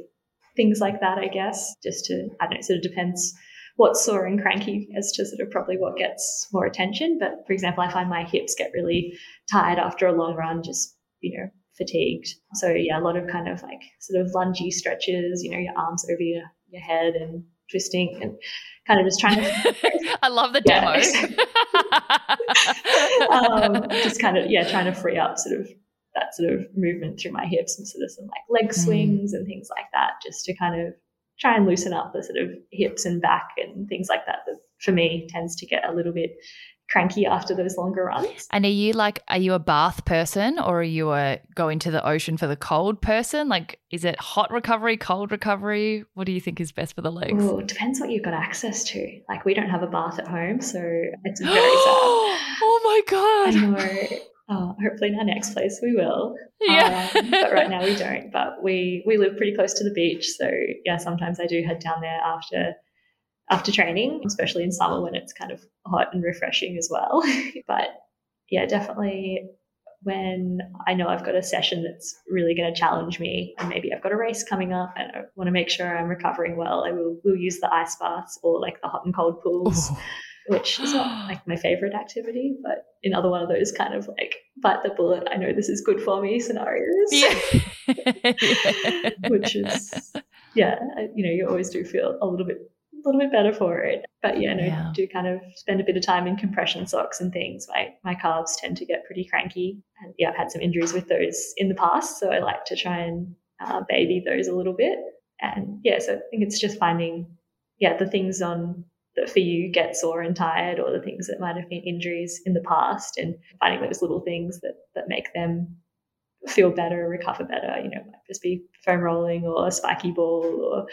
things like that, I guess, just to I don't know, it sort of depends what's sore and cranky as to sort of probably what gets more attention. But for example, I find my hips get really tired after a long run, just, you know, fatigued. So yeah, a lot of kind of like sort of lungy stretches, you know, your arms over your, your head and twisting and kind of just trying to. I love the demo. um, just kind of, yeah, trying to free up sort of that sort of movement through my hips and sort of some like leg mm. swings mm. and things like that, just to kind of try and loosen up the sort of hips and back and things like that that for me tends to get a little bit cranky after those longer runs. And are you like are you a bath person or are you a go into the ocean for the cold person? Like is it hot recovery, cold recovery? What do you think is best for the legs? Ooh, it depends what you've got access to. Like we don't have a bath at home, so it's very sad. oh my god. I know. Oh, hopefully in our next place we will. Yeah. Um, but right now we don't. But we we live pretty close to the beach, so yeah, sometimes I do head down there after after training, especially in summer when it's kind of hot and refreshing as well. but yeah, definitely when I know I've got a session that's really going to challenge me, and maybe I've got a race coming up and I want to make sure I'm recovering well, I will will use the ice baths or like the hot and cold pools. Ooh which is not like my favorite activity, but another one of those kind of like bite the bullet. I know this is good for me scenarios. Yeah. which is yeah, you know, you always do feel a little bit a little bit better for it. But yeah, no, yeah. do kind of spend a bit of time in compression socks and things. My my calves tend to get pretty cranky, and yeah, I've had some injuries with those in the past, so I like to try and uh, baby those a little bit. And yeah, so I think it's just finding yeah the things on that for you get sore and tired or the things that might have been injuries in the past and finding those little things that that make them feel better, recover better. You know, it might just be foam rolling or a spiky ball or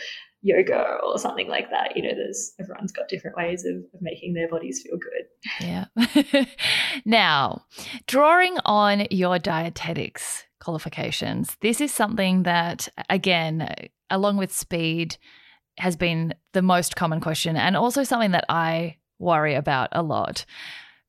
yoga or something like that. You know, there's everyone's got different ways of, of making their bodies feel good. Yeah. now, drawing on your dietetics qualifications, this is something that, again, along with speed, has been the most common question and also something that I worry about a lot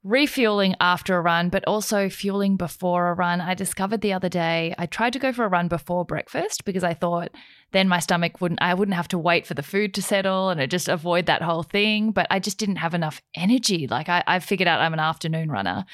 refueling after a run, but also fueling before a run. I discovered the other day, I tried to go for a run before breakfast because I thought then my stomach wouldn't, I wouldn't have to wait for the food to settle and just avoid that whole thing. But I just didn't have enough energy. Like I, I figured out I'm an afternoon runner.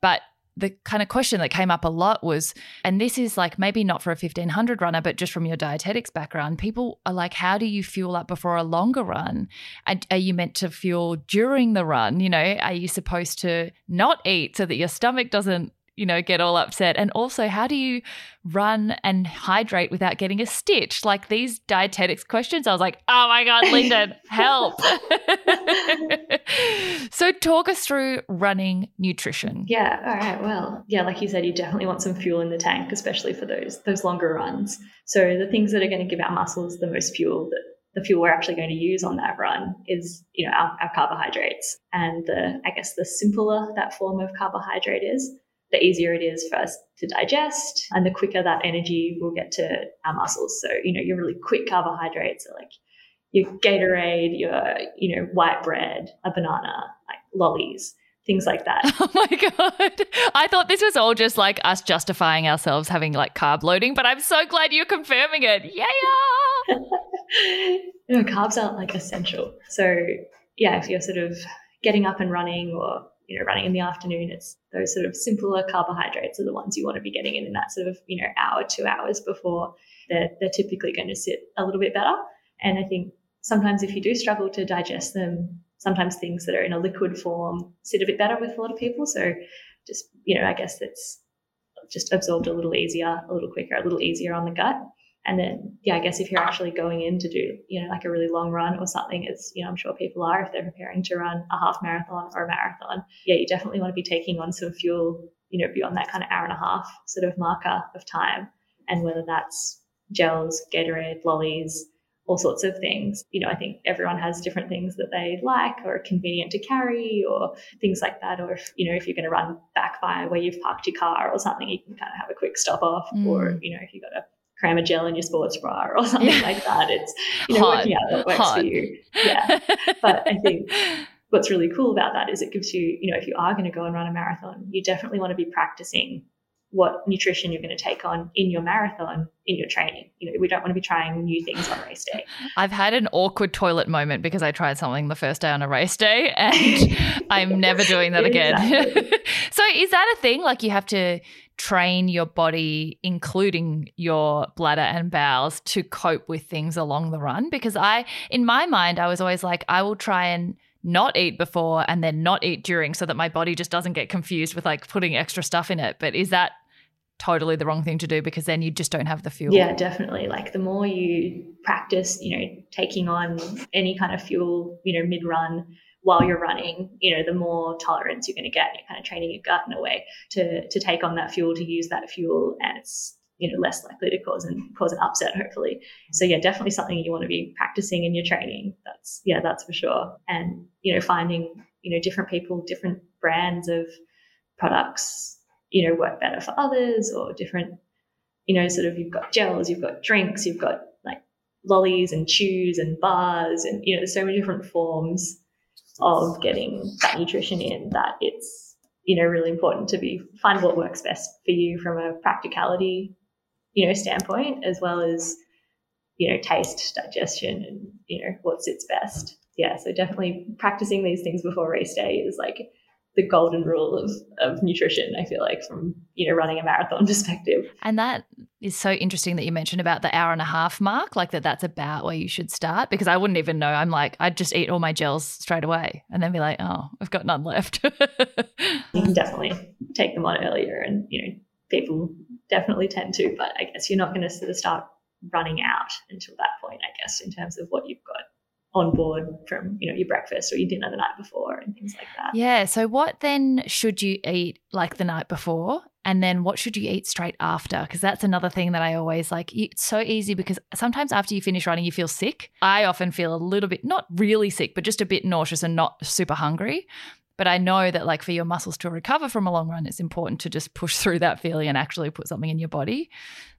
But the kind of question that came up a lot was, and this is like maybe not for a 1500 runner, but just from your dietetics background, people are like, how do you fuel up before a longer run? And are you meant to fuel during the run? You know, are you supposed to not eat so that your stomach doesn't you know, get all upset? And also, how do you run and hydrate without getting a stitch? Like these dietetics questions, I was like, oh my God, Linden, help. so, talk us through running nutrition. Yeah. All right. Well, yeah, like you said, you definitely want some fuel in the tank, especially for those those longer runs. So, the things that are going to give our muscles the most fuel that the fuel we're actually going to use on that run is, you know, our, our carbohydrates. And the, I guess the simpler that form of carbohydrate is, the easier it is for us to digest and the quicker that energy will get to our muscles. So, you know, your really quick carbohydrates are like your Gatorade, your, you know, white bread, a banana, like lollies, things like that. Oh my God. I thought this was all just like us justifying ourselves having like carb loading, but I'm so glad you're confirming it. Yeah. no, carbs are like essential. So, yeah, if you're sort of getting up and running or you know, running in the afternoon, it's those sort of simpler carbohydrates are the ones you want to be getting in in that sort of, you know, hour, two hours before they're, they're typically going to sit a little bit better. And I think sometimes if you do struggle to digest them, sometimes things that are in a liquid form sit a bit better with a lot of people. So just, you know, I guess it's just absorbed a little easier, a little quicker, a little easier on the gut. And then, yeah, I guess if you're actually going in to do, you know, like a really long run or something, it's, you know, I'm sure people are if they're preparing to run a half marathon or a marathon. Yeah, you definitely want to be taking on some fuel, you know, beyond that kind of hour and a half sort of marker of time. And whether that's gels, Gatorade, lollies, all sorts of things. You know, I think everyone has different things that they like or are convenient to carry or things like that. Or if, you know, if you're going to run back by where you've parked your car or something, you can kind of have a quick stop off. Mm. Or, you know, if you've got a cram a gel in your sports bra or something yeah. like that. It's you know Hot. working out what works Hot. for you. Yeah, but I think what's really cool about that is it gives you you know if you are going to go and run a marathon, you definitely want to be practicing what nutrition you're going to take on in your marathon in your training. You know, we don't want to be trying new things on race day. I've had an awkward toilet moment because I tried something the first day on a race day and I'm never doing that again. so is that a thing like you have to train your body, including your bladder and bowels, to cope with things along the run? Because I, in my mind, I was always like, I will try and not eat before and then not eat during so that my body just doesn't get confused with like putting extra stuff in it. But is that totally the wrong thing to do because then you just don't have the fuel? Yeah, definitely. Like the more you practice, you know, taking on any kind of fuel, you know, mid run, while you're running, you know, the more tolerance you're going to get. You're kind of training your gut in a way to to take on that fuel, to use that fuel, and it's you know less likely to cause and cause an upset, hopefully. So yeah, definitely something you want to be practicing in your training. That's yeah, that's for sure. And you know, finding you know different people, different brands of products, you know, work better for others, or different, you know, sort of you've got gels, you've got drinks, you've got like lollies and chews and bars, and you know, there's so many different forms of getting that nutrition in that it's you know really important to be find what works best for you from a practicality you know standpoint as well as you know taste digestion and you know what sits best. Yeah so definitely practicing these things before race day is like the golden rule of, of nutrition, I feel like, from, you know, running a marathon perspective. And that is so interesting that you mentioned about the hour and a half mark, like that that's about where you should start because I wouldn't even know. I'm like, I'd just eat all my gels straight away and then be like, oh, I've got none left. you can definitely take them on earlier and, you know, people definitely tend to, but I guess you're not going to sort of start running out until that point, I guess, in terms of what you've got on board from you know your breakfast or your dinner the night before and things like that. Yeah. So what then should you eat like the night before? And then what should you eat straight after? Because that's another thing that I always like. It's so easy because sometimes after you finish running, you feel sick. I often feel a little bit, not really sick, but just a bit nauseous and not super hungry. But I know that, like, for your muscles to recover from a long run, it's important to just push through that feeling and actually put something in your body.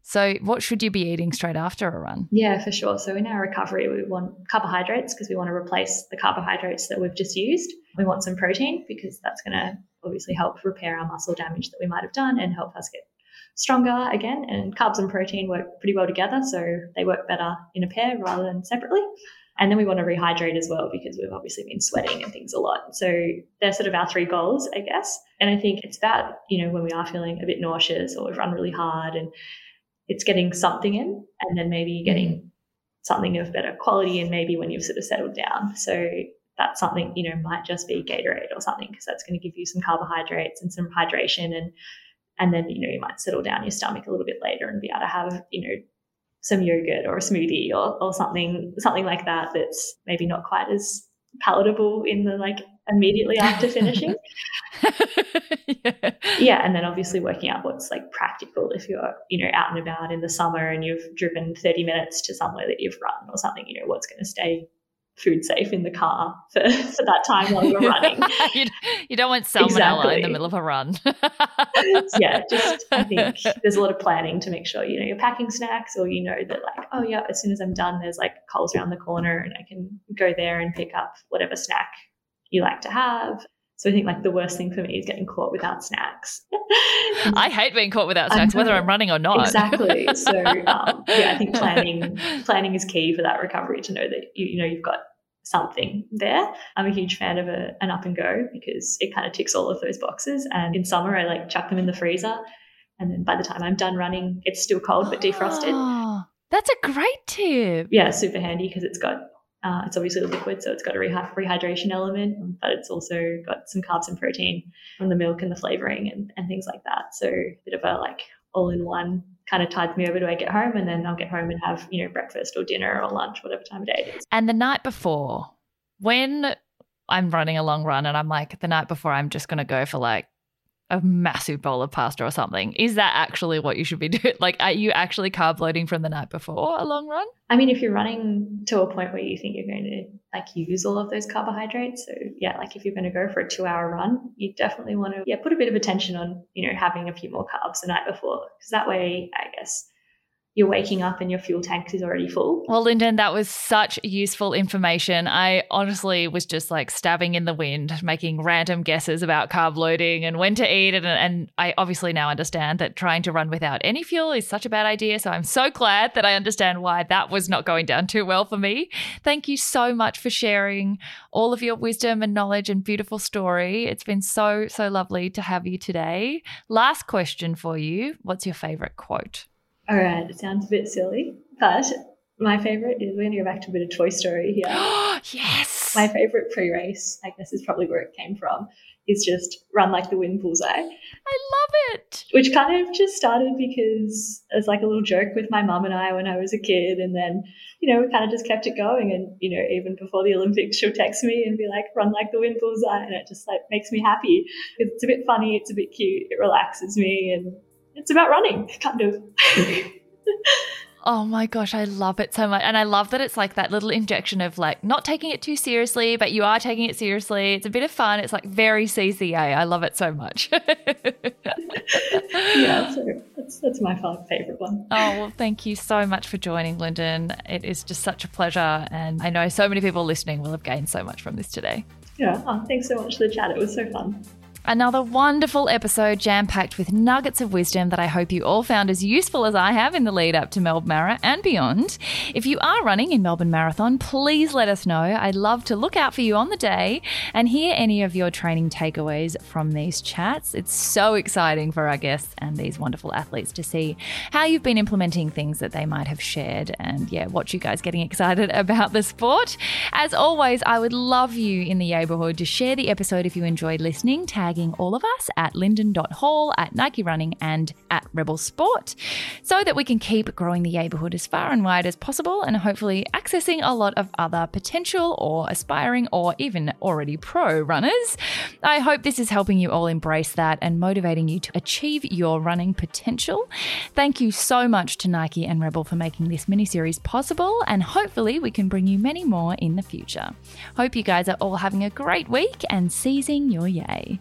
So, what should you be eating straight after a run? Yeah, for sure. So, in our recovery, we want carbohydrates because we want to replace the carbohydrates that we've just used. We want some protein because that's going to obviously help repair our muscle damage that we might have done and help us get stronger again. And carbs and protein work pretty well together, so they work better in a pair rather than separately. And then we want to rehydrate as well because we've obviously been sweating and things a lot. So they're sort of our three goals, I guess. And I think it's about, you know, when we are feeling a bit nauseous or we've run really hard and it's getting something in and then maybe mm-hmm. getting something of better quality and maybe when you've sort of settled down. So that's something, you know, might just be Gatorade or something because that's going to give you some carbohydrates and some hydration and and then, you know, you might settle down your stomach a little bit later and be able to have, you know, some yogurt or a smoothie or, or something something like that that's maybe not quite as palatable in the like immediately after finishing. yeah. yeah. And then obviously working out what's like practical if you're, you know, out and about in the summer and you've driven 30 minutes to somewhere that you've run or something, you know, what's going to stay food safe in the car for, for that time while you're running. you, you, don't want salmonella exactly. in the middle of a run. yeah, just I think there's a lot of planning to make sure you know you're packing snacks or you know that like oh yeah as soon as I'm done there's like Coles around the corner and I can go there and pick up whatever snack you like to have. So I think like the worst thing for me is getting caught without snacks. I hate being caught without snacks, whether I'm running or not. Exactly. So um, yeah, I think planning planning is key for that recovery to know that you you know you've got something there. I'm a huge fan of a, an up and go because it kind of ticks all of those boxes. And in summer, I like chuck them in the freezer, and then by the time I'm done running, it's still cold but defrosted. Oh, that's a great tip. Yeah, super handy because it's got uh, it's obviously a liquid, so it's got a rehy- rehydration element, but it's also got some carbs and protein from the milk and the flavoring and, and things like that. So a bit of a like all in one kind of tides me over to I get home and then I'll get home and have, you know, breakfast or dinner or lunch, whatever time of day it is. And the night before, when I'm running a long run and I'm like, the night before, I'm just going to go for like a massive bowl of pasta or something. Is that actually what you should be doing? Like, are you actually carb loading from the night before a long run? I mean, if you're running to a point where you think you're going to like use all of those carbohydrates, so yeah, like if you're going to go for a two hour run, you definitely want to yeah put a bit of attention on you know having a few more carbs the night before because that way, I guess you're waking up and your fuel tank is already full. Well, Linden, that was such useful information. I honestly was just like stabbing in the wind, making random guesses about carb loading and when to eat it. And, I obviously now understand that trying to run without any fuel is such a bad idea. So I'm so glad that I understand why that was not going down too well for me. Thank you so much for sharing all of your wisdom and knowledge and beautiful story. It's been so, so lovely to have you today. Last question for you What's your favorite quote? All right, it sounds a bit silly, but my favorite is we're going to go back to a bit of Toy Story here. yes. My favorite pre race, I guess, is probably where it came from, is just run like the wind bullseye. I love it. Which kind of just started because it was like a little joke with my mum and I when I was a kid. And then, you know, we kind of just kept it going. And, you know, even before the Olympics, she'll text me and be like, run like the wind bullseye. And it just like makes me happy. It's a bit funny, it's a bit cute, it relaxes me. And it's about running, kind of. Oh my gosh, I love it so much. And I love that it's like that little injection of like not taking it too seriously, but you are taking it seriously. It's a bit of fun. It's like very CCA. I love it so much. yeah, so that's, that's my favorite one. Oh, well, thank you so much for joining, Linden. It is just such a pleasure. And I know so many people listening will have gained so much from this today. Yeah, oh, thanks so much for the chat. It was so fun. Another wonderful episode jam packed with nuggets of wisdom that I hope you all found as useful as I have in the lead up to Melbourne Mara and beyond. If you are running in Melbourne Marathon, please let us know. I'd love to look out for you on the day and hear any of your training takeaways from these chats. It's so exciting for our guests and these wonderful athletes to see how you've been implementing things that they might have shared and, yeah, watch you guys getting excited about the sport. As always, I would love you in the neighborhood to share the episode if you enjoyed listening. Tag tagging all of us at linden.hall, at Nike Running, and at Rebel Sport so that we can keep growing the neighbourhood as far and wide as possible and hopefully accessing a lot of other potential or aspiring or even already pro runners. I hope this is helping you all embrace that and motivating you to achieve your running potential. Thank you so much to Nike and Rebel for making this mini series possible, and hopefully, we can bring you many more in the future. Hope you guys are all having a great week and seizing your yay.